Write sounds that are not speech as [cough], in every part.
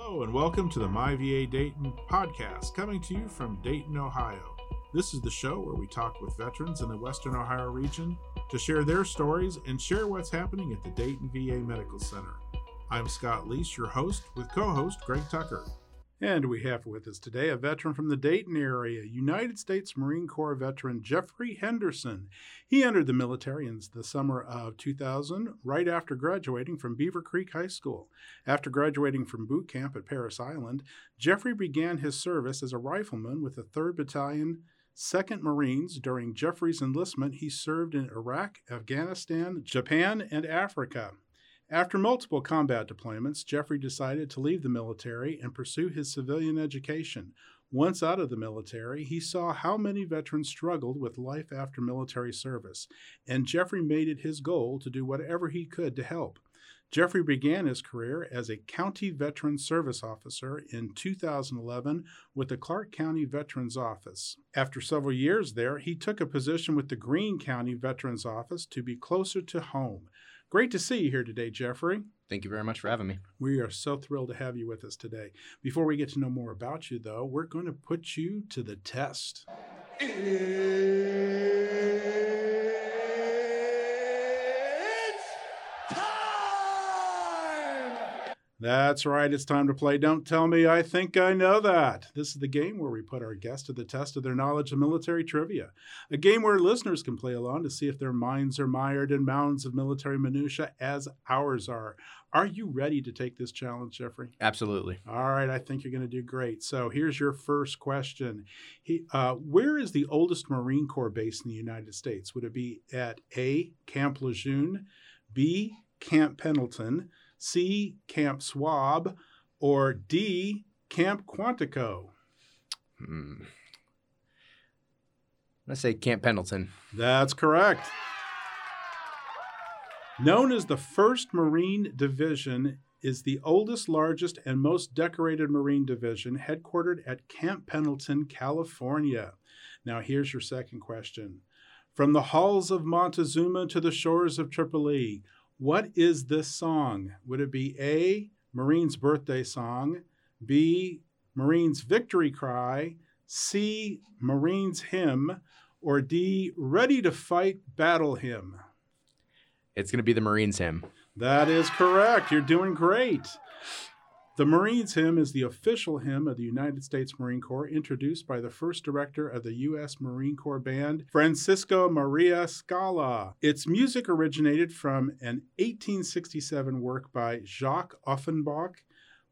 Hello, and welcome to the My VA Dayton podcast, coming to you from Dayton, Ohio. This is the show where we talk with veterans in the Western Ohio region to share their stories and share what's happening at the Dayton VA Medical Center. I'm Scott Leese, your host, with co host Greg Tucker. And we have with us today a veteran from the Dayton area, United States Marine Corps veteran Jeffrey Henderson. He entered the military in the summer of 2000, right after graduating from Beavercreek High School. After graduating from boot camp at Parris Island, Jeffrey began his service as a rifleman with the 3rd Battalion. 2nd Marines. During Jeffrey's enlistment, he served in Iraq, Afghanistan, Japan, and Africa. After multiple combat deployments, Jeffrey decided to leave the military and pursue his civilian education. Once out of the military, he saw how many veterans struggled with life after military service, and Jeffrey made it his goal to do whatever he could to help. Jeffrey began his career as a County Veteran Service Officer in 2011 with the Clark County Veterans Office. After several years there, he took a position with the Greene County Veterans Office to be closer to home. Great to see you here today, Jeffrey. Thank you very much for having me. We are so thrilled to have you with us today. Before we get to know more about you, though, we're going to put you to the test. That's right. It's time to play Don't Tell Me I Think I Know That. This is the game where we put our guests to the test of their knowledge of military trivia. A game where listeners can play along to see if their minds are mired in mounds of military minutia as ours are. Are you ready to take this challenge, Jeffrey? Absolutely. All right. I think you're going to do great. So here's your first question. He, uh, where is the oldest Marine Corps base in the United States? Would it be at A, Camp Lejeune, B, Camp Pendleton, C, Camp Schwab, or D, Camp Quantico? Hmm. Let's say Camp Pendleton. That's correct. Known as the 1st Marine Division, is the oldest, largest, and most decorated Marine Division, headquartered at Camp Pendleton, California. Now, here's your second question. From the halls of Montezuma to the shores of Tripoli, what is this song? Would it be A, Marine's birthday song, B, Marine's victory cry, C, Marine's hymn, or D, Ready to Fight battle hymn? It's going to be the Marines hymn. That is correct. You're doing great. The Marines hymn is the official hymn of the United States Marine Corps, introduced by the first director of the U.S. Marine Corps Band, Francisco Maria Scala. Its music originated from an 1867 work by Jacques Offenbach,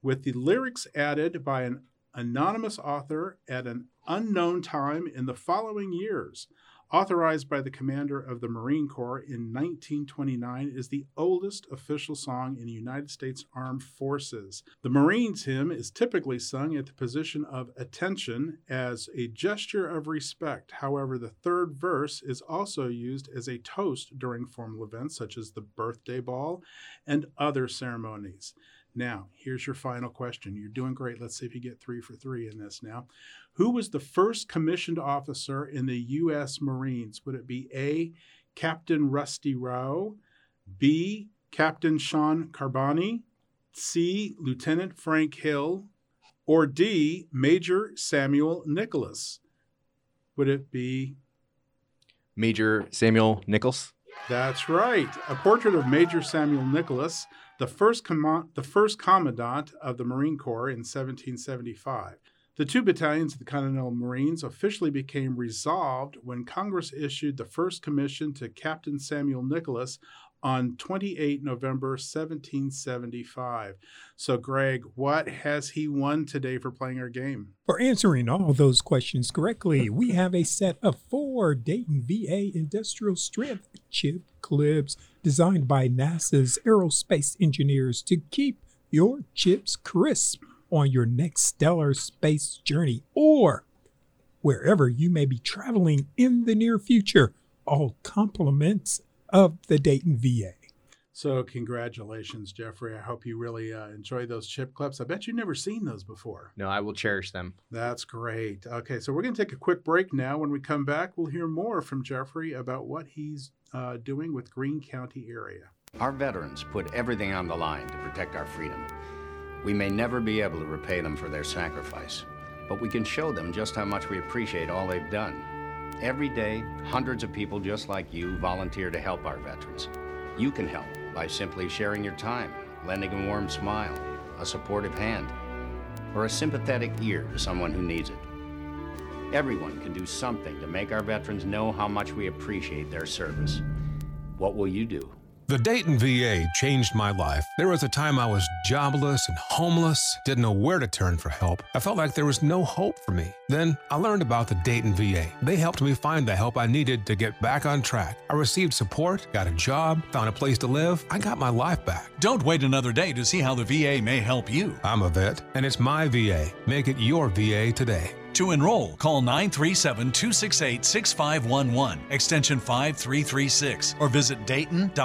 with the lyrics added by an anonymous author at an unknown time in the following years authorized by the commander of the Marine Corps in 1929, is the oldest official song in the United States Armed Forces. The Marines hymn is typically sung at the position of attention as a gesture of respect. However, the third verse is also used as a toast during formal events such as the birthday ball and other ceremonies. Now, here's your final question. You're doing great. Let's see if you get three for three in this now. Who was the first commissioned officer in the U.S. Marines? Would it be A, Captain Rusty Rowe, B, Captain Sean Carboni, C, Lieutenant Frank Hill, or D, Major Samuel Nicholas? Would it be Major Samuel Nichols? That's right. A portrait of Major Samuel Nicholas the first, com- the first commandant of the Marine Corps in 1775. The two battalions of the Continental Marines officially became resolved when Congress issued the first commission to Captain Samuel Nicholas on 28 November 1775. So, Greg, what has he won today for playing our game? For answering all those questions correctly, we have a set of four Dayton VA industrial strength chip clips designed by NASA's aerospace engineers to keep your chips crisp on your next stellar space journey or wherever you may be traveling in the near future. All compliments of the Dayton VA. So, congratulations, Jeffrey. I hope you really uh, enjoy those chip clips. I bet you've never seen those before. No, I will cherish them. That's great. Okay, so we're going to take a quick break now. When we come back, we'll hear more from Jeffrey about what he's uh, doing with Greene County area. Our veterans put everything on the line to protect our freedom. We may never be able to repay them for their sacrifice, but we can show them just how much we appreciate all they've done. Every day, hundreds of people just like you volunteer to help our veterans. You can help by simply sharing your time, lending a warm smile, a supportive hand, or a sympathetic ear to someone who needs it. Everyone can do something to make our veterans know how much we appreciate their service. What will you do? The Dayton VA changed my life. There was a time I was jobless and homeless, didn't know where to turn for help. I felt like there was no hope for me. Then I learned about the Dayton VA. They helped me find the help I needed to get back on track. I received support, got a job, found a place to live. I got my life back. Don't wait another day to see how the VA may help you. I'm a vet, and it's my VA. Make it your VA today. To enroll, call 937 268 6511, extension 5336, or visit dayton.va.gov.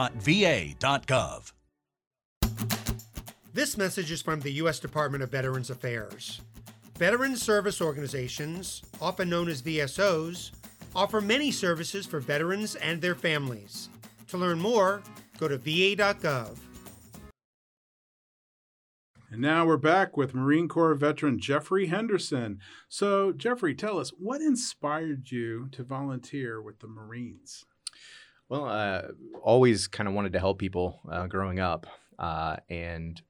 This message is from the U.S. Department of Veterans Affairs. Veteran service organizations, often known as VSOs, offer many services for veterans and their families. To learn more, go to va.gov. And now we're back with Marine Corps veteran Jeffrey Henderson. So, Jeffrey, tell us what inspired you to volunteer with the Marines? Well, uh, always kind of wanted to help people uh, growing up. Uh, and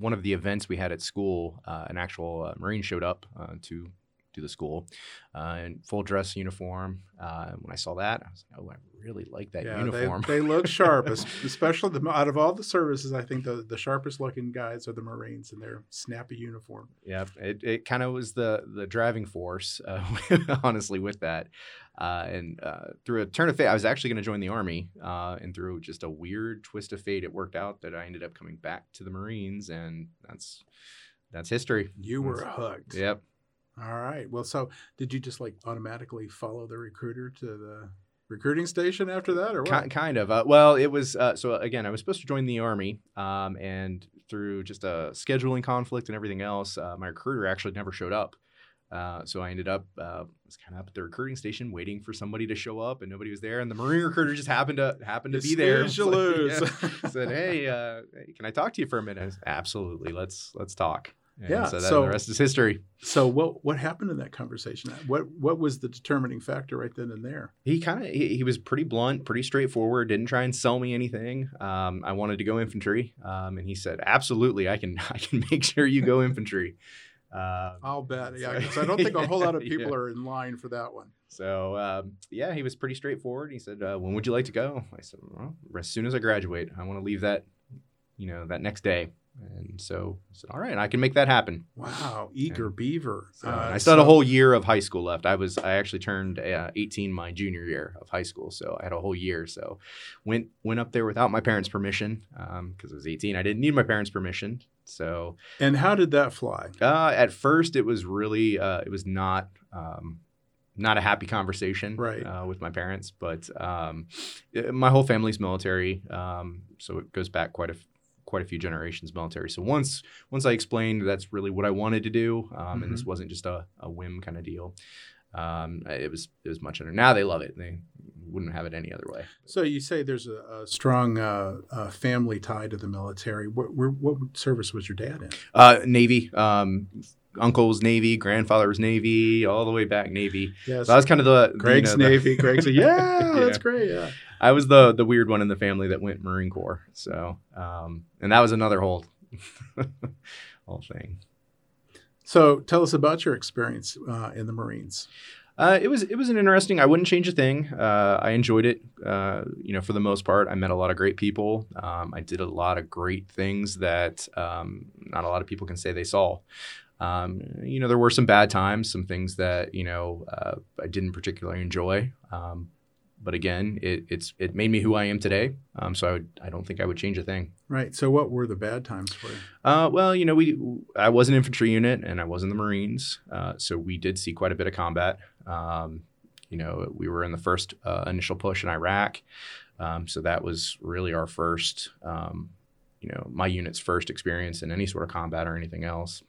one of the events we had at school, uh, an actual uh, Marine showed up uh, to to the school in full dress uniform. when I saw that, I was like, "Oh, I really like that yeah, uniform." They, they look sharp, [laughs] especially the, out of all the services. I think the, the sharpest looking guys are the Marines in their snappy uniform. Yeah, it, it kind of was the the driving force, [laughs] honestly, with that. Uh, and uh, through a turn of fate, I was actually going to join the army, uh, and through just a weird twist of fate, it worked out that I ended up coming back to the Marines, and that's that's history. You were That's- hooked. Yep. All right. Well, so did you just like automatically follow the recruiter to the recruiting station after that, or what? Kind of. Uh, well, it was uh, so again. I was supposed to join the army, um, and through just a scheduling conflict and everything else, uh, my recruiter actually never showed up. Uh, so I ended up uh, was kind of up at the recruiting station waiting for somebody to show up, and nobody was there. And the Marine recruiter just happened to happened to You be there. you [laughs] It's like, lose. yeah. Said, "Hey, uh, hey, can I talk to you for a minute?" Said, Absolutely. Let's let's talk. And Yeah, So, that, so- the rest is history. So what what happened in that conversation? What what was the determining factor right then and there? He kind of he, he was pretty blunt, pretty straightforward. Didn't try and sell me anything. Um, I wanted to go infantry, um, and he said, "Absolutely, I can [laughs] I can make sure you go infantry." Um, I'll bet. Yeah, so- because I don't think a whole lot of [laughs] Yeah. people are in line for that one. So um, yeah, he was pretty straightforward. He said, uh, "When would you like to go?" I said, well, "As soon as I graduate. I want to leave that, you know, that next day." And so I said, "All right, I can make that happen." Wow, eager beaver. So, Uh, I still had a whole year of high school left. I was I actually turned uh, 18 my junior year of high school, so I had a whole year. So went went up there without my parents' permission because I was 18. I didn't need my parents' permission. So And how did that fly? uh, at first, it was really uh, it was not um, not a happy conversation Right. uh, with my parents, but um, my whole family's military, um, so it goes back quite a f- quite a few generations military. So once once I explained that's really what I wanted to do, um, and this wasn't just a, a whim kind of deal. Um, it was it was much under. Now they love it. They wouldn't have it any other way. So you say there's a, a strong uh, uh, family tie to the military. What, where, what service was your dad in? Uh, Navy, um, uncle's Navy, grandfather's Navy, all the way back Navy. Yes, So I was kind of the Greg's you know, the- Navy. Greg's [laughs] yeah, Yeah. that's great. Yeah. I was the the weird one in the family that went Marine Corps. So, um, and that was another whole [laughs] whole thing. So tell us about your experience uh, in the Marines. Uh, it was it was an interesting. I wouldn't change a thing. Uh, I enjoyed it. Uh, you know, for the most part, I met a lot of great people. Um, I did a lot of great things that um, not a lot of people can say they saw. Um, you know, there were some bad times, some things that you know uh, I didn't particularly enjoy. But again, it, it's it made me who I am today. Um, so I would I don't think I would change a thing. Right. So what were the bad times for you? Uh, well, you know, we I was an infantry unit and I was in the Marines, uh, so we did see quite a bit of combat. Um, you know, we were in the first uh, initial push in Iraq, um, so that was really our first, um, you know, my unit's first experience in any sort of combat or anything else.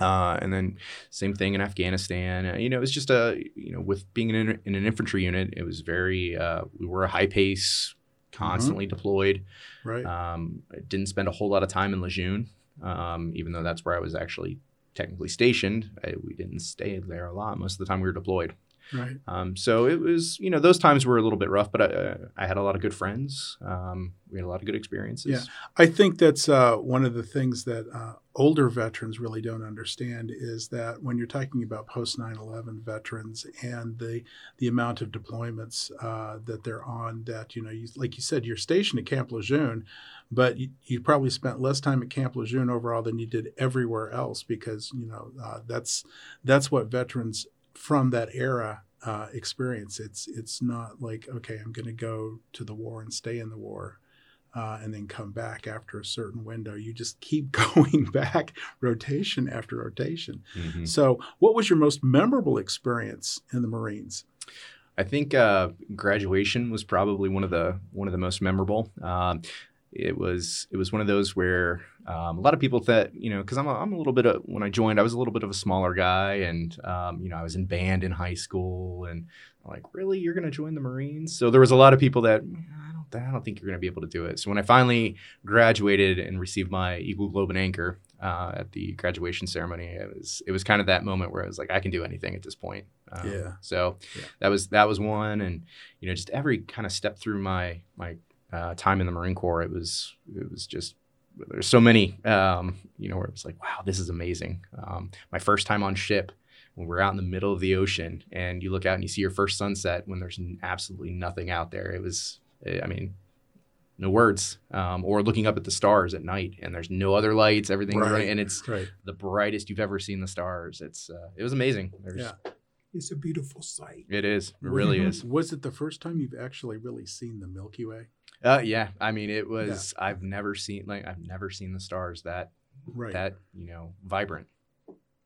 Uh, and then same thing in Afghanistan. Uh, you know, it was just a you know with being in, an- in an infantry unit, it was very uh, we were a high pace, constantly deployed. Right. Um, I didn't spend a whole lot of time in Lejeune. um, even though that's where I was actually technically stationed. I, we didn't stay there a lot. Most of the time we were deployed. Right. Um, so it was, you know, those times were a little bit rough, but I, I had a lot of good friends. Um, we had a lot of good experiences. Yeah. I think that's uh, one of the things that uh, older veterans really don't understand is that when you're talking about post 9/11 veterans and the the amount of deployments uh, that they're on, that you know, you, like you said, you're stationed at Camp Lejeune, but you, you, probably spent less time at Camp Lejeune overall than you did everywhere else because you know uh, that's that's what veterans from that era uh, experience. It's it's not like okay, I'm going to go to the war and stay in the war, uh, and then come back after a certain window. You just keep [laughs] going back, rotation after rotation. Mm-hmm. So, what was your most memorable experience in the Marines? I think uh, graduation was probably one of the one of the most memorable. Um, it was it was one of those where um, a lot of people thought you know because I'm a, I'm a little bit of when I joined I was a little bit of a smaller guy and um, you know I was in band in high school and I'm like really? You're gonna join the Marines? So there was a lot of people that I don't I don't think you're gonna be able to do it. So when I finally graduated and received my Eagle Globe and Anchor uh, at the graduation ceremony it was it was kind of that moment where I was like I can do anything at this point. Um, yeah. so yeah. that was that was one and you know just every kind of step through my my uh, time in the Marine Corps, it was it was just there's so many um, you know where it was like wow this is amazing. Um, my first time on ship when we're out in the middle of the ocean and you look out and you see your first sunset when there's absolutely nothing out there. It was eh, I mean no words um, or looking up at the stars at night and there's no other lights everything's right. right and it's right. the brightest you've ever seen the stars it's uh, it was amazing there's, yeah it's a beautiful sight it is it really is was it the first time you've actually really seen the milky way uh, yeah, I mean, it was. Yeah. I've never seen like I've never seen the stars that right. that you know vibrant.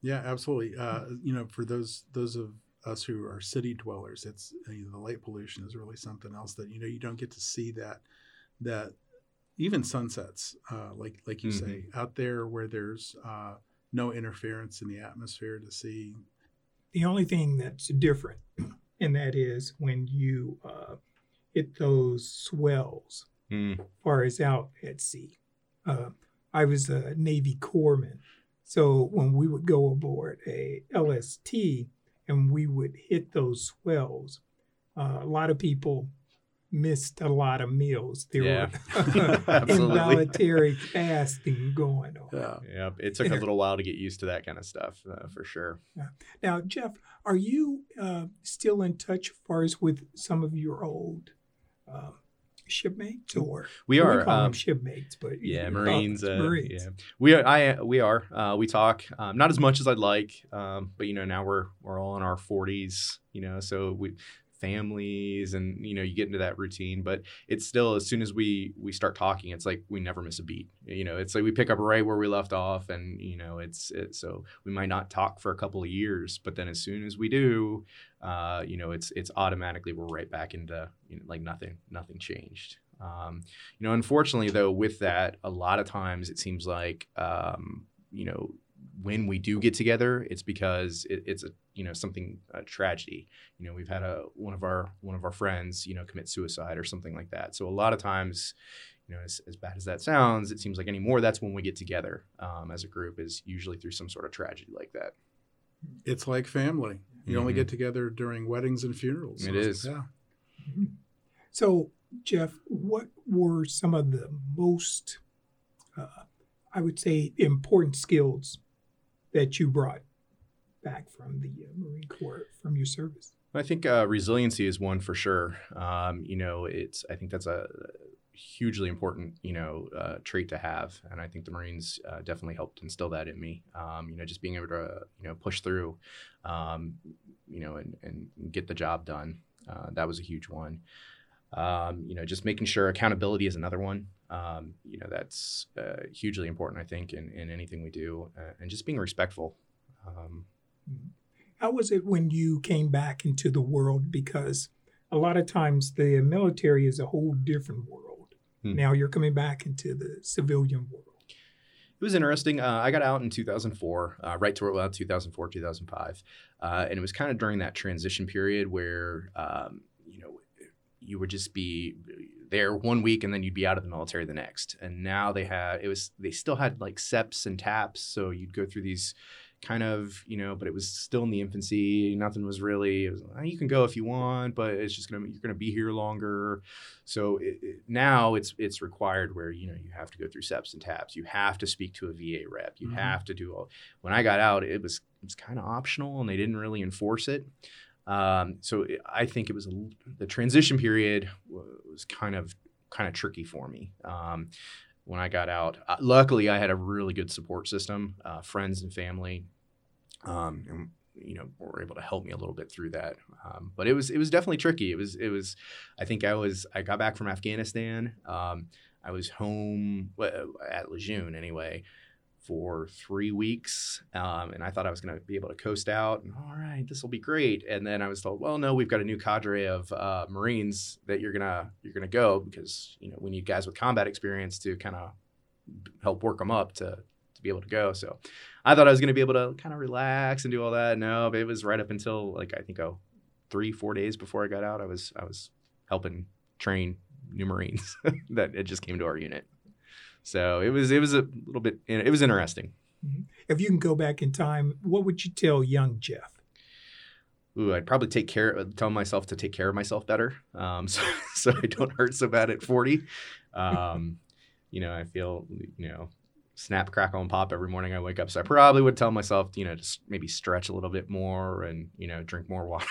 Yeah, absolutely. Uh, you know, for those those of us who are city dwellers, it's you know, the light pollution is really something else that you know you don't get to see that that even sunsets, uh, like like you mm-hmm. say, out there where there's uh, no interference in the atmosphere to see. The only thing that's different, [clears throat] and that is when you uh, hit those swells mm. far as out at sea. Uh, I was a Navy corpsman. So when we would go aboard a LST and we would hit those swells, uh, a lot of people missed a lot of meals. There yeah. were [laughs] [laughs] involuntary fasting going on. Yeah. yeah, it [laughs] took a little while to get used to that kind of stuff uh, for sure. Yeah. Now, Jeff, are you uh, still in touch as far as with some of your old um, shipmates or we are we call um, them shipmates but yeah marines, uh, marines. yeah. We are i we are uh, we talk um, not as much as i'd like um, but you know now we're we're all in our 40s you know so we families and you know you get into that routine but it's still as soon as we we start talking it's like we never miss a beat. You know it's like we pick up right where we left off and you know it's, it's so we might not talk for a couple of years but then as soon as we do uh, you know it's it's automatically we're right back into you know, like nothing nothing changed. Um, you know unfortunately though with that a lot of times it seems like um, you know when we do get together, it's because it, it's a you know something a tragedy. You know, we've had a one of our one of our friends you know commit suicide or something like that. So a lot of times, you know, as, as bad as that sounds, it seems like anymore that's when we get together um, as a group is usually through some sort of tragedy like that. It's like family. You mm-hmm. only get together during weddings and funerals. It is. Yeah. So, Jeff, what were some of the most, uh, I would say, important skills that you brought back from the uh, Marine Corps from your service? I think uh, resiliency is one for sure. Um, you know, it's I think that's a hugely important you know uh, trait to have, and I think the Marines uh, definitely helped instill that in me. Um, you know, just being able to you know push through, um, you know, and, and get the job done. Uh, that was a huge one. Um, you know, just making sure accountability is another one. Um, you know, that's uh, hugely important, I think, in, in anything we do, uh, and just being respectful. Um, How was it when you came back into the world? Because a lot of times the military is a whole different world. Hmm. Now you're coming back into the civilian world. It was interesting. Uh, I got out in 2004, uh, right to well, 2004, 2005, uh, and it was kind of during that transition period where um, you know you would just be there one week and then you'd be out of the military the next. And now they had it was they still had like SEPs and TAPs, so you'd go through these kind of you know, but it was still in the infancy. Nothing was really. It was, oh, you can go if you want, but it's just gonna you're gonna be here longer. So it, it, now it's it's required where you know you have to go through SEPs and TAPs. You have to speak to a VA rep. You Mhm. have to do all. When I got out, it was it was kind of optional, and they didn't really enforce it. Um, so I think it was a, the transition period was kind of kind of tricky for me. Um, when I got out, uh, luckily I had a really good support system, uh, friends and family, um, and you know were able to help me a little bit through that. Um, but it was it was definitely tricky. It was it was I think I was I got back from Afghanistan. Um, I was home at Lejeune anyway for three weeks, um, and I thought I was going to be able to coast out. And all right, this will be great. And then I was told, well, no, we've got a new cadre of uh, Marines that you're gonna you're gonna go because you know we need guys with combat experience to kind of help work them up to to be able to go. So I thought I was going to be able to kind of relax and do all that. No, it was right up until like I think oh three four days before I got out. I was I was helping train new Marines [laughs] that it just came to our unit. So it was it was a little bit it was interesting. If you can go back in time, what would you tell young Jeff? Ooh, I'd probably take care, tell myself to take care of myself better, um, [laughs] so so I don't hurt so bad at forty. Um, [laughs] you know, I feel you know snap, crackle, and pop every morning I wake up. So I probably would tell myself, you know, just maybe stretch a little bit more and you know drink more [laughs] water.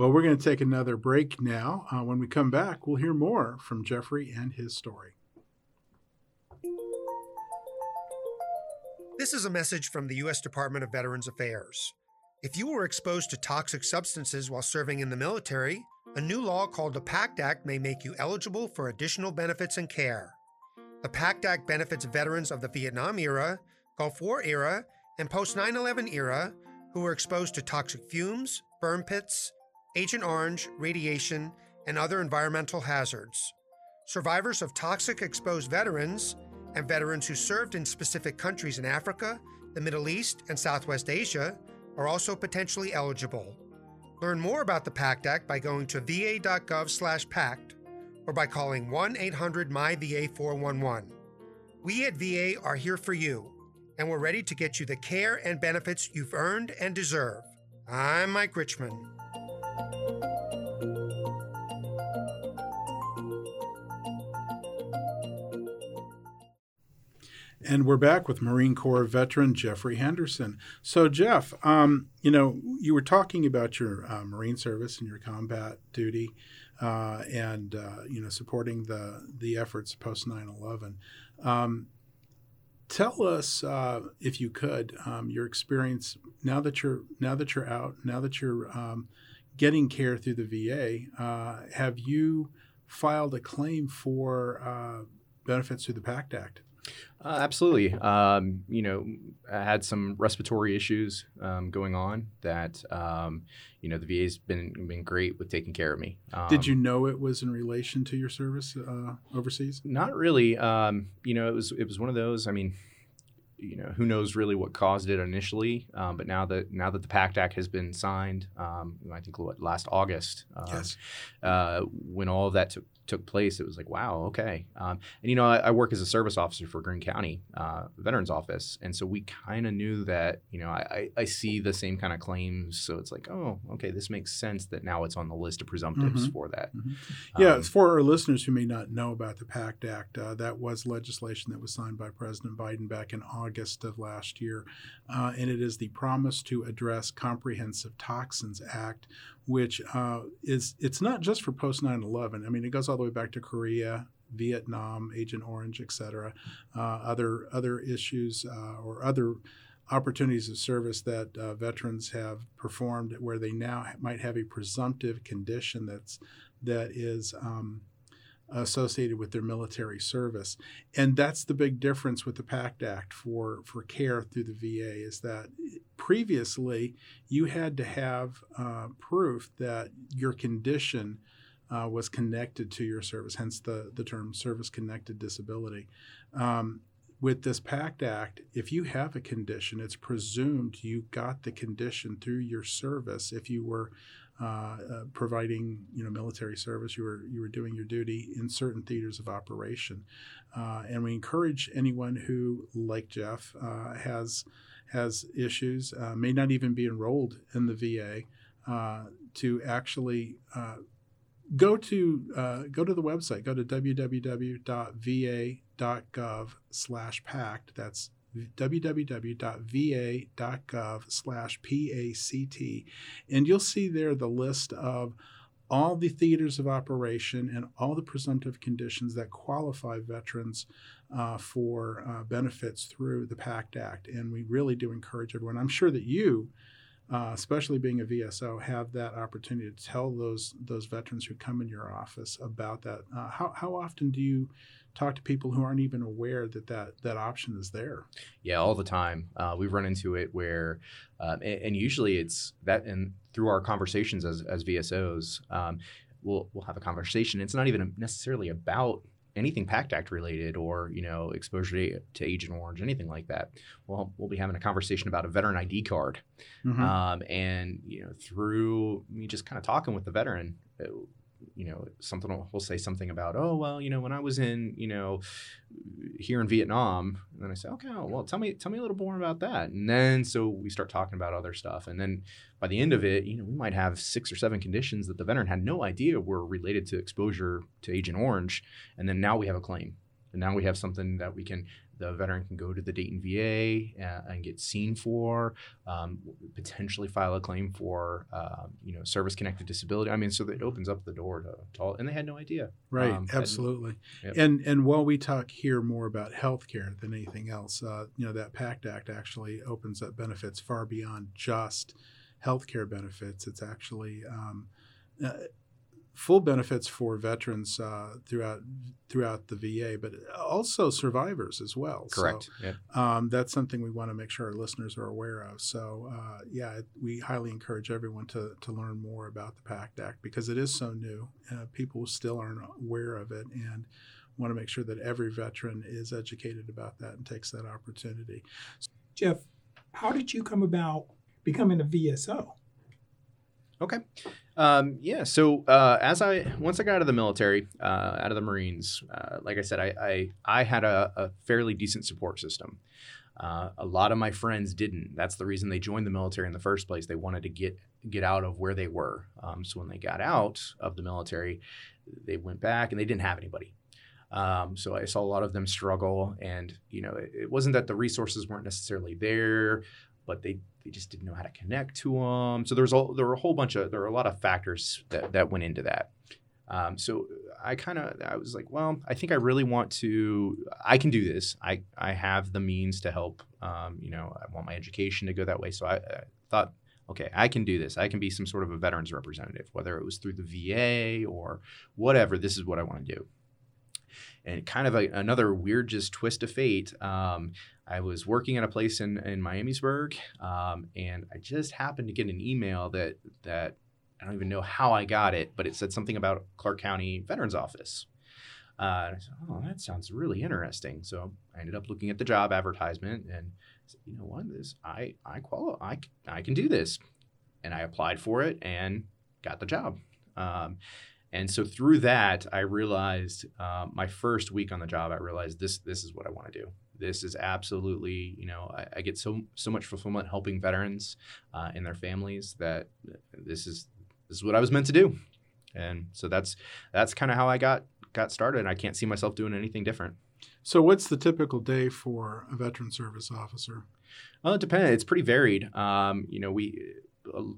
Well, we're going to take another break now. Uh, when we come back, we'll hear more from Jeffrey and his story. This is a message from the U.S. Department of Veterans Affairs. If you were exposed to toxic substances while serving in the military, a new law called the PACT Act may make you eligible for additional benefits and care. The PACT Act benefits veterans of the Vietnam era, Gulf War era, and post 9 11 era who were exposed to toxic fumes, burn pits, Agent Orange, radiation, and other environmental hazards. Survivors of toxic exposed veterans and veterans who served in specific countries in Africa, the Middle East, and Southwest Asia are also potentially eligible. Learn more about the PACT Act by going to va.gov/pact or by calling 1-800-MyVA411. We at VA are here for you, and we're ready to get you the care and benefits you've earned and deserve. I'm Mike Richmond. And we're back with Marine Corps veteran Jeffrey Henderson. So, Jeff, um, you know, you were talking about your uh, Marine service and your combat duty, uh, and uh, you know, supporting the the efforts post 9/11. Um, tell us, uh, if you could, um, your experience now that you're now that you're out, now that you're um, getting care through the VA. Uh, have you filed a claim for uh, benefits through the PACT Act? Uh, absolutely. Um, you know, I had some respiratory issues um, going on that, um, you know, the VA's been been great with taking care of me. Um, Did you know it was in relation to your service uh, overseas? Not really. Um, you know, it was it was one of those. I mean, you know, who knows really what caused it initially? Um, but now that now that the PACT Act has been signed, um, I think what last August, uh, Yes. uh, when all of that took took place, it was like, wow, okay. Um, and you know, I, I work as a service officer for Greene County uh, Veterans Office, and so we kind of knew that. You know, I, I see the same kind of claims, so it's like, oh, okay, this makes sense that now it's on the list of presumptives Mhm. for that. Yeah, Um, for our listeners who may not know about the PACT Act, uh, that was legislation that was signed by President Biden back in August of last year. Uh, and it is the Promise to Address Comprehensive Toxins Act, which uh, is, it's not just for post 9 11. I mean, it goes all the way back to Korea. Vietnam, Agent Orange, et cetera, uh, other other issues uh, or other opportunities of service that uh, veterans have performed where they now might have a presumptive condition that's that is um, associated with their military service, and that's the big difference with the PACT Act for for care through the VA is that previously you had to have uh, proof that your condition uh, was connected to your service, hence the the term service connected disability. Um, with this PACT Act, if you have a condition, it's presumed you got the condition through your service if you were uh, uh, providing you know military service. You were you were doing your duty in certain theaters of operation, uh, and we encourage anyone who, like Jeff, uh, has has issues, uh, may not even be enrolled in the VA, uh, to actually go to go to the website. Go to www.va.gov/pact. That's www.va.gov slash PACT. And you'll see there the list of all the theaters of operation and all the presumptive conditions that qualify veterans uh, for uh, benefits through the PACT Act. And we really do encourage everyone. I'm sure that you, uh, especially being a VSO, have that opportunity to tell those those veterans who come in your office about that. Uh, how, how often do you talk to people who aren't even aware that that, that option is there. Yeah, all the time. Uh, we've run into it where, um, and, and, usually it's that, and through our conversations as, as VSOs, um, we'll, we'll have a conversation. It's not even necessarily about anything PACT Act related or you know exposure to, to, Agent Orange, anything like that. Well, we'll be having a conversation about a veteran ID card, mm-hmm. um, and you know through me just kind of talking with the veteran, you know something will, will say something about oh well you know when I was in you know here in Vietnam and then I say okay oh, well tell me tell me a little more about that and then so we start talking about other stuff and then by the end of it you know we might have six or seven conditions that the veteran had no idea were related to exposure to Agent Orange and then now we have a claim and now we have something that we can the veteran can go to the Dayton VA uh, and get seen for, um, potentially file a claim for, um, you know, service-connected disability. I mean, so that opens up the door to, to all, and they had no idea. Right, um, absolutely. And, yep. and and while we talk here more about healthcare than anything else, uh, you know, that PACT Act actually opens up benefits far beyond just healthcare benefits. It's actually um, uh, full benefits for veterans uh, throughout throughout the VA, but also survivors as well. Correct. So, yeah. um, that's something we want to make sure our listeners are aware of. So uh, yeah, we highly encourage everyone to to learn more about the PACT Act because it is so new. Uh, people still aren't aware of it and want to make sure that every veteran is educated about that and takes that opportunity. Jeff, how did you come about becoming a VSO? Okay. Um, yeah. So uh, as I once I got out of the military, uh, out of the Marines, uh, like I said, I I, I had a, a, fairly decent support system. Uh, a lot of my friends didn't. That's the reason they joined the military in the first place. They wanted to get get out of where they were. Um, so when they got out of the military, they went back and they didn't have anybody. Um, so I saw a lot of them struggle, and you know, it, it wasn't that the resources weren't necessarily there, but they they just didn't know how to connect to them. So there was a, there were a whole bunch of there were a lot of factors that that went into that. Um, so I kind of I was like, well, I think I really want to. I can do this. I I have the means to help. Um, you know, I want my education to go that way. So I, I, thought, okay, I can do this. I can be some sort of a veterans representative, whether it was through the VA or whatever. This is what I want to do. And kind of a, another weird just twist of fate. Um, I was working at a place in, in Miamisburg, um, and I just happened to get an email that that I don't even know how I got it, but it said something about Clark County Veterans Office. Uh, I said, "Oh, that sounds really interesting." So I ended up looking at the job advertisement and said, "You know what? This I I qualify. I, I can do this," and I applied for it and got the job. Um, and so through that, I realized uh, my first week on the job, I realized this this is what I want to do this is absolutely you know I, I, get so so much fulfillment helping veterans uh, and their families that this is this is what I was meant to do, and so that's that's kind of how I got got started. I can't see myself doing anything different. So, what's the typical day for a veteran service officer? Well, it depends. It's pretty varied. Um, you know, we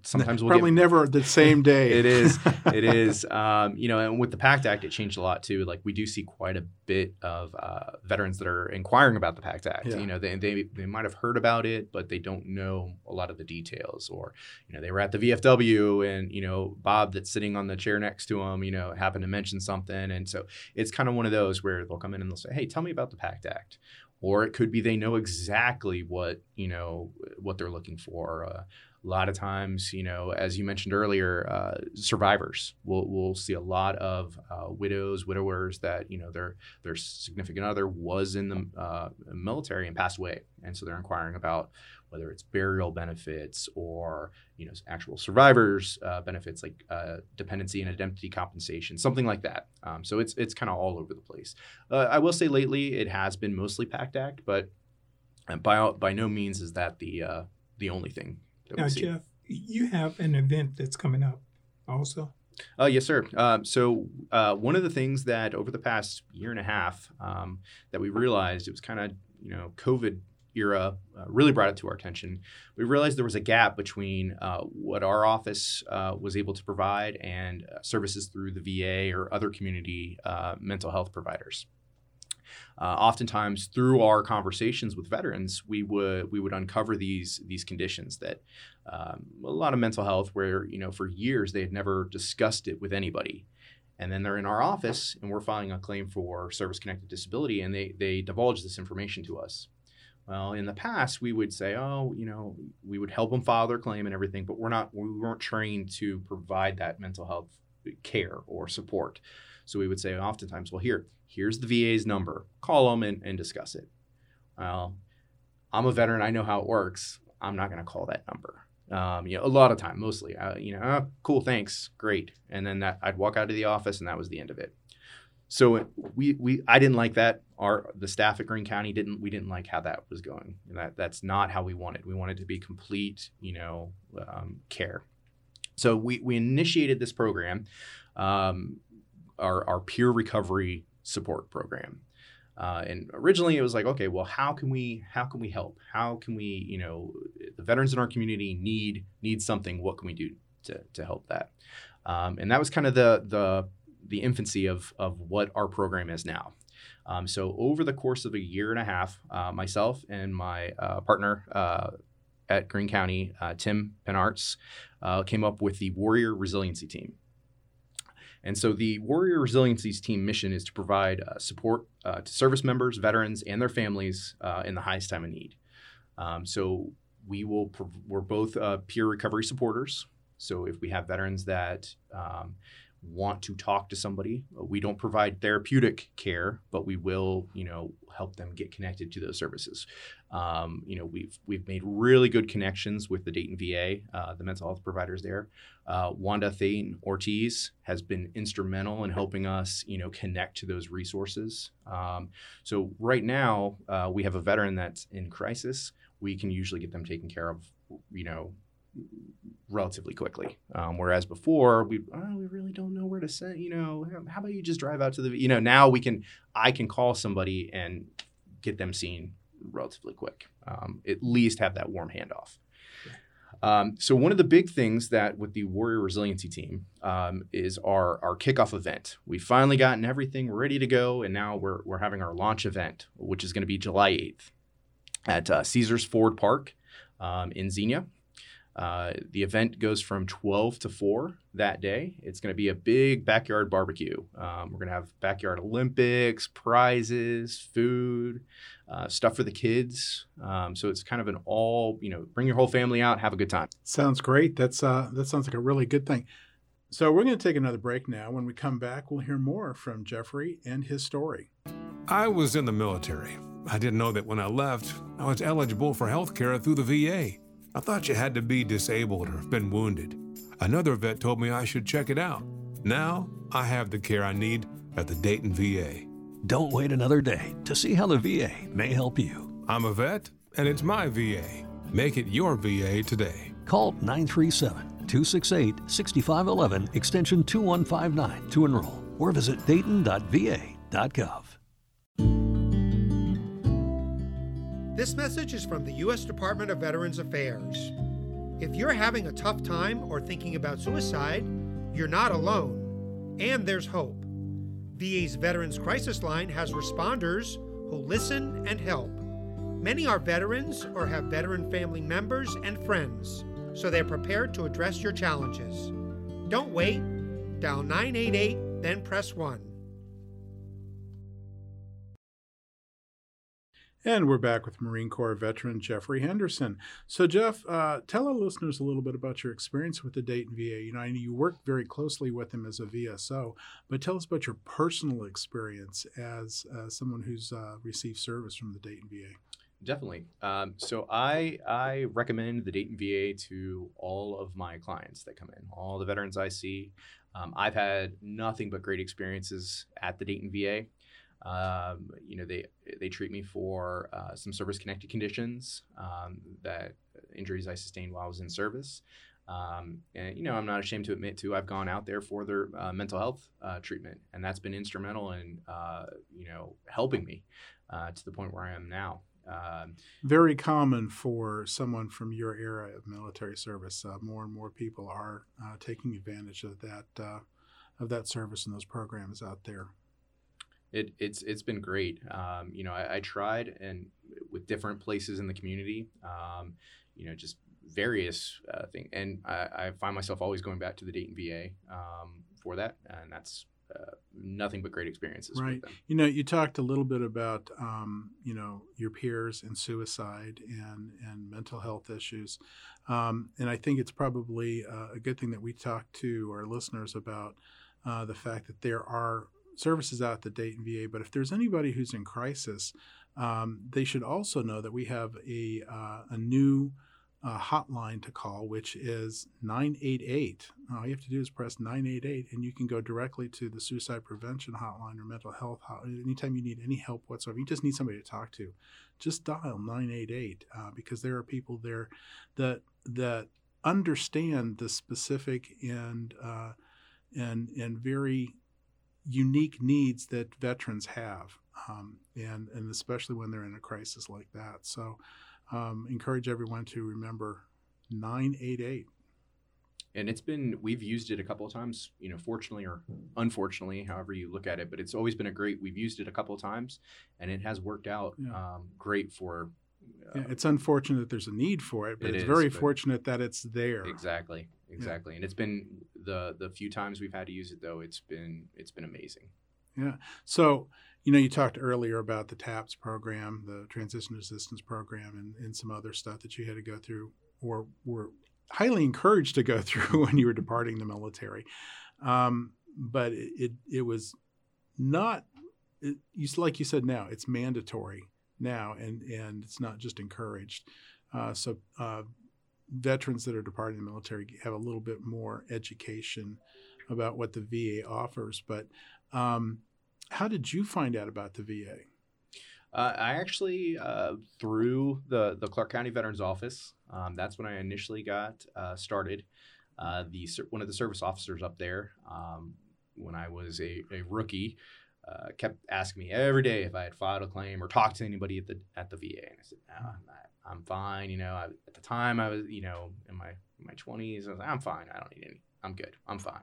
sometimes we'll probably get, never the same [laughs] day. it is, [laughs] it is. Um, you know, and with the PACT Act, it changed a lot too. Like we do see quite a bit of uh, veterans that are inquiring about the PACT Act. Yeah. You know, they, they they might have heard about it, but they don't know a lot of the details. Or you know, they were at the VFW, and you know, Bob that's sitting on the chair next to him, you know, happened to mention something, and so it's kind of one of those where they'll come in and they'll say, "Hey, tell me about the PACT Act." Or it could be they know exactly what you know what they're looking for. Uh, a lot of times, you know, as you mentioned earlier, uh, survivors. We'll, we'll see a lot of uh, widows, widowers that you know their their significant other was in the uh, military and passed away, and so they're inquiring about whether it's burial benefits or you know actual survivors uh, benefits like uh, dependency and indemnity compensation, something like that. Um, so it's it's kind of all over the place. Uh, I will say lately it has been mostly PACT Act, but by by no means is that the the only thing. Now, Jeff, you have an event that's coming up, also. Uh, yes, sir. Um, so uh, one of the things that over the past year and a half um, that we realized it was kind of you know COVID era uh, really brought it to our attention. We realized there was a gap between uh, what our office uh, was able to provide and uh, services through the VA or other community uh, mental health providers. Uh, oftentimes, through our conversations with veterans, we would we would uncover these these conditions that um, a lot of mental health, where you know for years they had never discussed it with anybody, and then they're in our office and we're filing a claim for service connected disability, and they they divulge this information to us. Well, in the past, we would say, oh, you know, we would help them file their claim and everything, but we're not, we weren't trained to provide that mental health care or support. So we would say oftentimes, well, here, here's the VA's number. Call them and, and discuss it. Well, I'm a veteran. I know how it works. I'm not going to call that number. Um, you know, a lot of time, mostly, uh, you know, oh, cool, thanks, great, and then that I'd walk out of the office, and that was the end of it. So we we I didn't like that. Our the staff at Greene County didn't we didn't like how that was going. That that's not how we wanted. We wanted to be complete, you know, um, care. So we we initiated this program, um, our our peer recovery support program. Uh, and originally it was like, okay, well, how can we how can we help? How can we, you know, the veterans in our community need need something. What can we do to to help that? Um, and that was kind of the the the infancy of, of what our program is now. Um, so over the course of a year and a half, uh, myself and my uh, partner uh, at Greene County, uh, Tim Penarts, uh, came up with the Warrior Resiliency Team. And so the Warrior Resiliency Team mission is to provide uh, support to service members, veterans, and their families in the highest time of need. Um, so we will we're both peer recovery supporters. So if we have veterans that um, want to talk to somebody. We don't provide therapeutic care, but we will, you know, help them get connected to those services. Um, you know, we've we've made really good connections with the Dayton VA, uh, the mental health providers there. Uh, Wanda Thayne Ortiz has been instrumental in helping us, you know, connect to those resources. Um, so right now, uh, we have a veteran that's in crisis. We can usually get them taken care of, you know, relatively quickly. Um, whereas before we oh, we really don't know where to send. You know, how about you just drive out to the you know now we can I can call somebody and get them seen relatively quick. Um, at least have that warm handoff. Um, so one of the big things that with the Warrior Resiliency Team um, is our our kickoff event. We've finally gotten everything ready to go, and now we're we're having our launch event, which is going to be July eighth at uh, Caesars Ford Park um, in Xenia. Uh, the event goes from 12 to 4 that day. It's going to be a big backyard barbecue. Um, we're going to have backyard Olympics, prizes, food, uh, stuff for the kids. Um, so it's kind of an all, you know, bring your whole family out, have a good time. Sounds great. That's uh, that sounds like a really good thing. So we're going to take another break now. When we come back, we'll hear more from Jeffrey and his story. I was in the military. I didn't know that when I left, I was eligible for health care through the VA. I thought you had to be disabled or been wounded. Another vet told me I should check it out. Now I have the care I need at the Dayton VA. Don't wait another day to see how the VA may help you. I'm a vet, and it's my VA. Make it your VA today. Call 937 268 6511 extension 2159 to enroll or visit dayton.va.gov. This message is from the U.S. Department of Veterans Affairs. If you're having a tough time or thinking about suicide, you're not alone, and there's hope. VA's Veterans Crisis Line has responders who listen and help. Many are veterans or have veteran family members and friends, so they're prepared to address your challenges. Don't wait. Dial 988, then press 1. And we're back with Marine Corps veteran Jeffrey Henderson. So, Jeff, uh, tell our listeners a little bit about your experience with the Dayton VA. You know, I know you worked very closely with them as a VSO, but tell us about your personal experience as uh, someone who's uh, received service from the Dayton VA. Definitely. Um, so I I recommend the Dayton VA to all of my clients that come in, all the veterans I see. Um, I've had nothing but great experiences at the Dayton VA. Um, you know, they they treat me for uh, some service connected conditions um, that injuries I sustained while I was in service. Um, and you know, I'm not ashamed to admit to I've gone out there for their uh, mental health uh, treatment, and that's been instrumental in uh, you know helping me uh, to the point where I am now. Um, Very common for someone from your era of military service. Uh, more and more people are taking advantage of that of that service and those programs out there. It, it's it's been great. Um, you know, I, I, tried and with different places in the community. Um, you know, just various uh, things, and I, I, find myself always going back to the Dayton VA um, for that, and that's uh, nothing but great experiences. Right. You know, you talked a little bit about um, you know your peers and suicide and and mental health issues, um, and I think it's probably uh, a good thing that we talk to our listeners about uh, the fact that there are services out at the Dayton VA. But if there's anybody who's in crisis, um, they should also know that we have a, uh, a new uh, hotline to call, which is 988. All you have to do is press 988, and you can go directly to the suicide prevention hotline or mental health hotline. Anytime you need any help whatsoever, you just need somebody to talk to, just dial 988 uh, because there are people there that that understand the specific and uh, and and very unique needs that veterans have, um, and and especially when they're in a crisis like that. So, um, encourage everyone to remember 988. And it's been we've used it a couple of times, you know, fortunately or unfortunately, however you look at it. But it's always been a great. We've used it a couple of times, and it has worked out yeah. um, great for uh, yeah, it's unfortunate that there's a need for it, but it it's is, very but fortunate that it's there. Exactly, exactly. Yeah. And it's been the the few times we've had to use it though, it's been it's been amazing. Yeah. So you know, you talked earlier about the TAPS program, the transition assistance program, and, and some other stuff that you had to go through, or were highly encouraged to go [laughs] through when you were departing the military. Um, but it, it, it was not. It, you like you said now, it's mandatory now, and and it's not just encouraged. Uh, so uh, veterans that are departing the military have a little bit more education about what the VA offers. But um, how did you find out about the VA? Uh, I actually uh, through the the Clark County Veterans Office. Um, that's when I initially got uh, started. Uh, the one of the service officers up there um, when I was a, a rookie uh, kept asking me every day if I had filed a claim or talked to anybody at the at the VA, and I said, no, I'm, I'm fine. You know, I, at the time I was, you know, in my in my 20s, I was like, I'm fine. I don't need any. I'm good. I'm fine.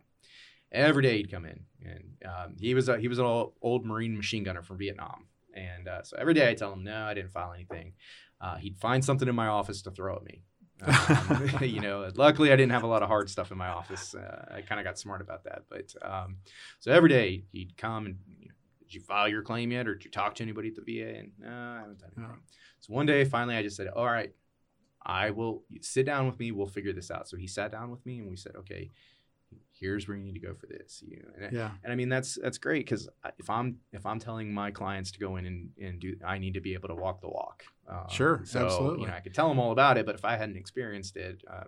Every day he'd come in, and um, he was a, he was an old, old Marine machine gunner from Vietnam, and uh, so every day I tell him, no, I didn't file anything. Uh, he'd find something in my office to throw at me. Um, [laughs] you know, luckily I didn't have a lot of hard stuff in my office. Uh, I kind of got smart about that. But um, so every day he'd come and, did you file your claim yet, or did you talk to anybody at the VA? And no, I haven't done anything. So one day, finally, I just said, all right, I will sit down with me. We'll figure this out. So he sat down with me, and we said, okay, here's where you need to go for this. You know, and, yeah. and I mean that's that's great because if I'm if I'm telling my clients to go in and, and do, I need to be able to walk the walk. Um, sure, so, absolutely. You know, I could tell them all about it, but if I hadn't experienced it, uh,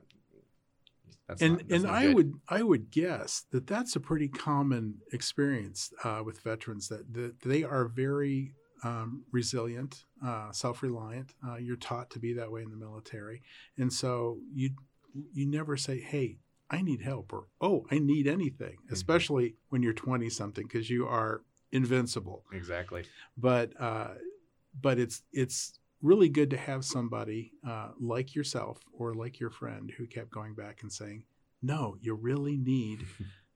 that's and not, and I good. would I would guess that that's a pretty common experience uh, with veterans that, that they are very um, resilient, uh, self-reliant. Uh, you're taught to be that way in the military, and so you you never say, "Hey, I need help," or "Oh, I need anything," mm-hmm. especially when you're 20 something, because you are invincible. Exactly. But uh, but it's it's really good to have somebody uh, like yourself or like your friend who kept going back and saying, "No, you really need."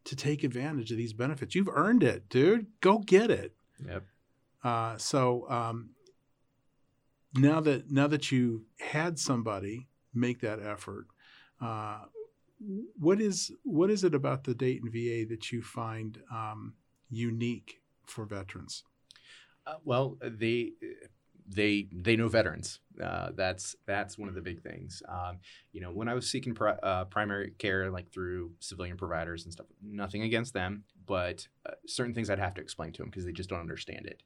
to take advantage of these benefits. You've earned it, dude. Go get it. Yep. Uh, so um, now that now that you had somebody make that effort, uh, what is what is it about the Dayton VA that you find um, unique for veterans? Uh, well, they they they know veterans. Uh, that's that's one of the big things. Um, you know, when I was seeking pri- uh, primary care, like through civilian providers and stuff, nothing against them, but uh, certain things I'd have to explain to them because they just don't understand it.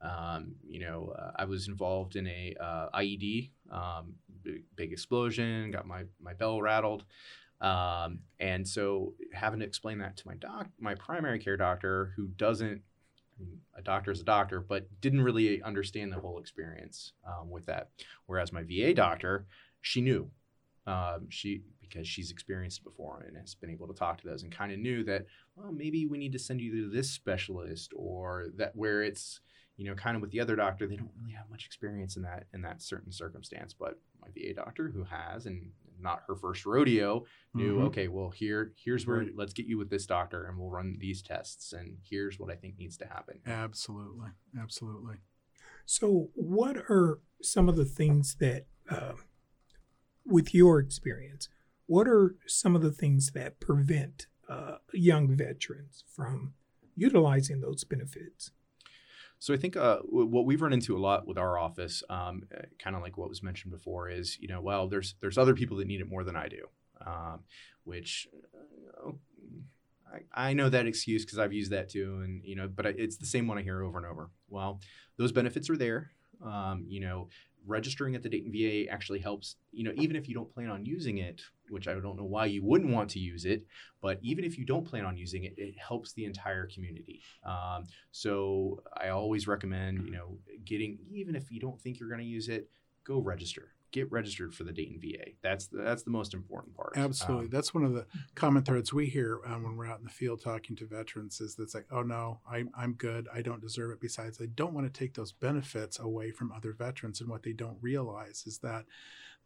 Um, you know, uh, I was involved in a uh, IED, um, big, big, explosion, got my my bell rattled, um, and so having to explain that to my doc, my primary care doctor, who doesn't a doctor is a doctor, but didn't really understand the whole experience um, with that. Whereas my VA doctor, she knew, um, she because she's experienced it before and has been able to talk to those and kind of knew that well maybe we need to send you to this specialist or that where it's you know kind of with the other doctor they don't really have much experience in that in that certain circumstance but my VA doctor who has and not her first rodeo knew mm-hmm. okay well here here's where right. let's get you with this doctor and we'll run these tests and here's what i think needs to happen absolutely absolutely so what are some of the things that uh, with your experience what are some of the things that prevent uh, young veterans from utilizing those benefits so I think uh, what we've run into a lot with our office, um, kind of like what was mentioned before, is you know, well, there's there's other people that need it more than I do, um, which uh, I, I know that excuse because I've used that too, and you know, but it's the same one I hear over and over. Well, those benefits are there. Um, you know, registering at the Dayton VA actually helps, you know, even if you don't plan on using it, which I don't know why you wouldn't want to use it, but even if you don't plan on using it, it helps the entire community. Um, so I always recommend, you know, getting, even if you don't think you're going to use it, go register get registered for the Dayton VA. That's the, that's the most important part. Absolutely, um, that's one of the common threads we hear um, when we're out in the field talking to veterans. Is that's like, oh no, I'm I'm good. I don't deserve it. Besides, I don't want to take those benefits away from other veterans. And what they don't realize is that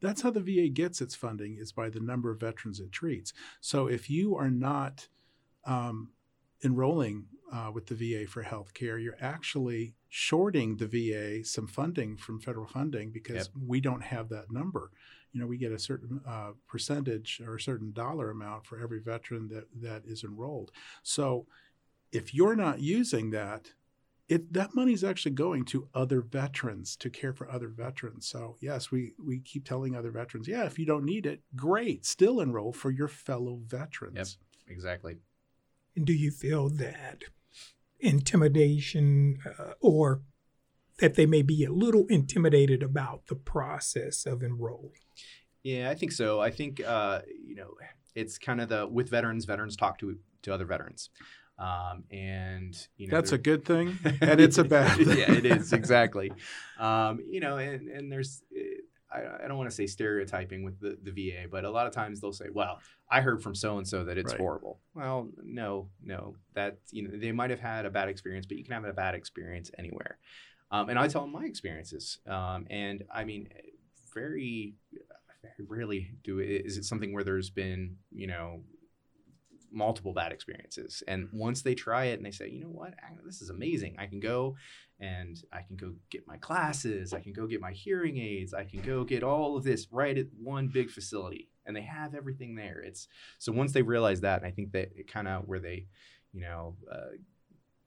that's how the VA gets its funding is by the number of veterans it treats. So if you are not um, enrolling uh, with the VA for health care, you're actually shorting the VA some funding from federal funding because yep. we don't have that number. You know, we get a certain uh, percentage or a certain dollar amount for every veteran that, that is enrolled. So if you're not using that, it that money is actually going to other veterans to care for other veterans. So yes, we we keep telling other veterans, yeah, if you don't need it, great, still enroll for your fellow veterans. Yep, exactly. And do you feel that intimidation uh, or that they may be a little intimidated about the process of enrolling? Yeah, I think so. I think uh, you know it's kind of the with veterans, veterans talk to to other veterans. Um, and you know that's a good thing, [laughs] and it's a bad. thing. yeah, it is exactly. Um, you know, and and there's I, I don't want to say stereotyping with the, the VA, but a lot of times they'll say, "Well, I heard from so and so that it's right. horrible." Well, no, no, that you know they might have had a bad experience, but you can have a bad experience anywhere. Um, and I tell them my experiences, um, and I mean, very, very rarely do it, is it something where there's been you know multiple bad experiences. And once they try it and they say, you know what, this is amazing, I can go and I can go get my classes, I can go get my hearing aids, I can go get all of this right at one big facility. And they have everything there. It's so once they realize that, and I think that it kind of where they, you know, uh,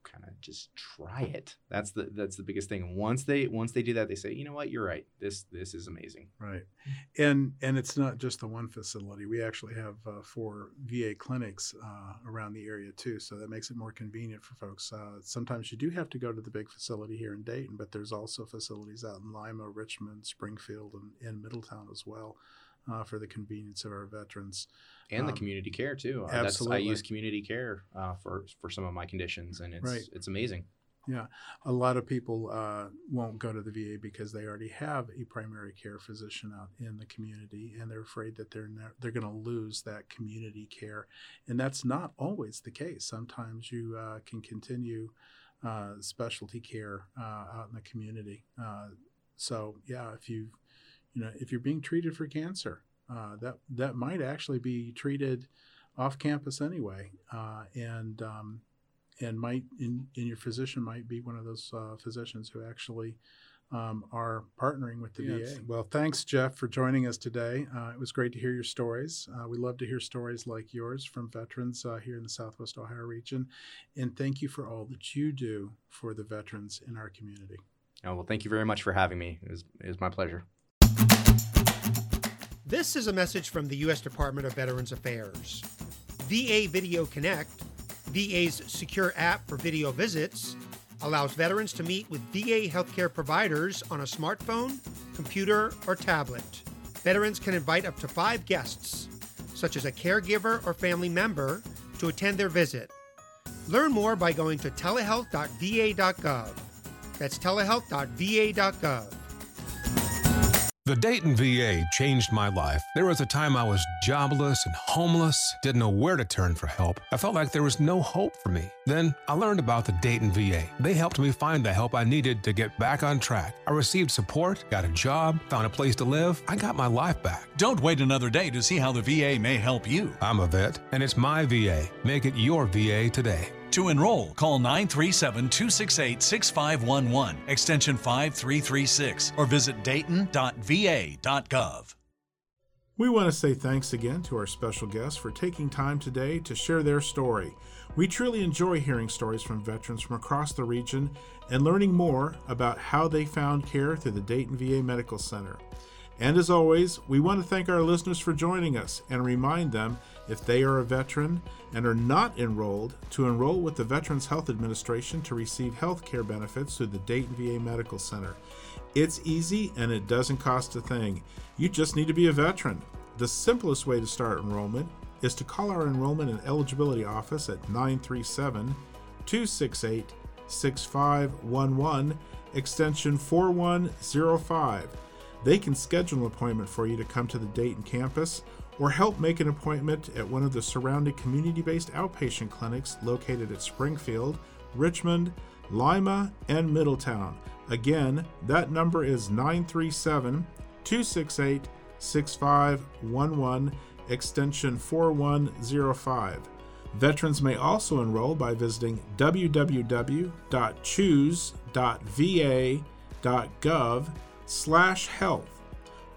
kind of just try it. That's the that's the biggest thing. Once they once they do that, they say, you know what, you're right. This this is amazing. Right, and and it's not just the one facility. We actually have uh, four VA clinics uh, around the area too, so that makes it more convenient for folks. Uh, sometimes you do have to go to the big facility here in Dayton, but there's also facilities out in Lima, Richmond, Springfield, and in Middletown as well uh, for the convenience of our veterans and um, the community care too. Uh, absolutely, I use community care uh, for for some of my conditions, and it's right. it's amazing. Yeah, a lot of people uh, won't go to the VA because they already have a primary care physician out in the community, and they're afraid that they're ne- they're going to lose that community care, and that's not always the case. Sometimes you uh, can continue uh, specialty care uh, out in the community. so yeah, if you you know, if you're being treated for cancer, uh, that that might actually be treated off campus anyway, uh, and um, and might in, in your physician might be one of those uh, physicians who actually um, are partnering with the yes. VA. Well, thanks, Jeff, for joining us today. Uh, it was great to hear your stories. Uh, we love to hear stories like yours from veterans uh, here in the Southwest Ohio region, and thank you for all that you do for the veterans in our community. Oh, well, thank you very much for having me. It was, it was my pleasure. This is a message from the U.S. Department of Veterans Affairs. VA Video Connect, VA's secure app for video visits, allows veterans to meet with VA healthcare providers on a smartphone, computer, or tablet. Veterans can invite up to five guests, such as a caregiver or family member, to attend their visit. Learn more by going to telehealth.va.gov. That's telehealth.va.gov. The Dayton VA changed my life. There was a time I was jobless and homeless, didn't know where to turn for help. I felt like there was no hope for me. Then I learned about the Dayton VA. They helped me find the help I needed to get back on track. I received support, got a job, found a place to live. I got my life back. Don't wait another day to see how the VA may help you. I'm a vet, and it's my VA. Make it your VA today. To enroll, call 937 268 6511, extension 5336, or visit dayton.va.gov. We want to say thanks again to our special guests for taking time today to share their story. We truly enjoy hearing stories from veterans from across the region and learning more about how they found care through the Dayton VA Medical Center. And as always, we want to thank our listeners for joining us and remind them if they are a veteran and are not enrolled to enroll with the Veterans Health Administration to receive health care benefits through the Dayton VA Medical Center. It's easy and it doesn't cost a thing. You just need to be a veteran. The simplest way to start enrollment is to call our enrollment and eligibility office at 937 268 6511, extension 4105. They can schedule an appointment for you to come to the Dayton campus or help make an appointment at one of the surrounding community based outpatient clinics located at Springfield, Richmond, Lima, and Middletown. Again, that number is 937 268 6511, extension 4105. Veterans may also enroll by visiting www.choose.va.gov slash health.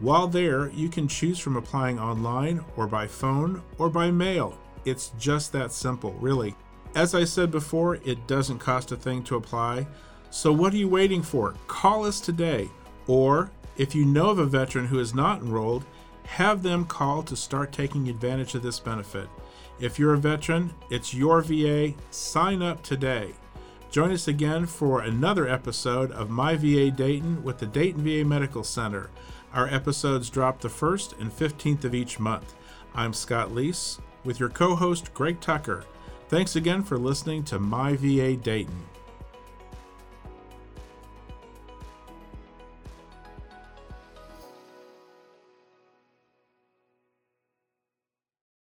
While there, you can choose from applying online or by phone or by mail. It's just that simple, really. As I said before, it doesn't cost a thing to apply. So what are you waiting for? Call us today. Or, if you know of a veteran who is not enrolled, have them call to start taking advantage of this benefit. If you're a veteran, it's your VA. Sign up today. Join us again for another episode of My VA Dayton with the Dayton VA Medical Center. Our episodes drop the 1st and 15th of each month. I'm Scott Leese with your co host Greg Tucker. Thanks again for listening to My VA Dayton.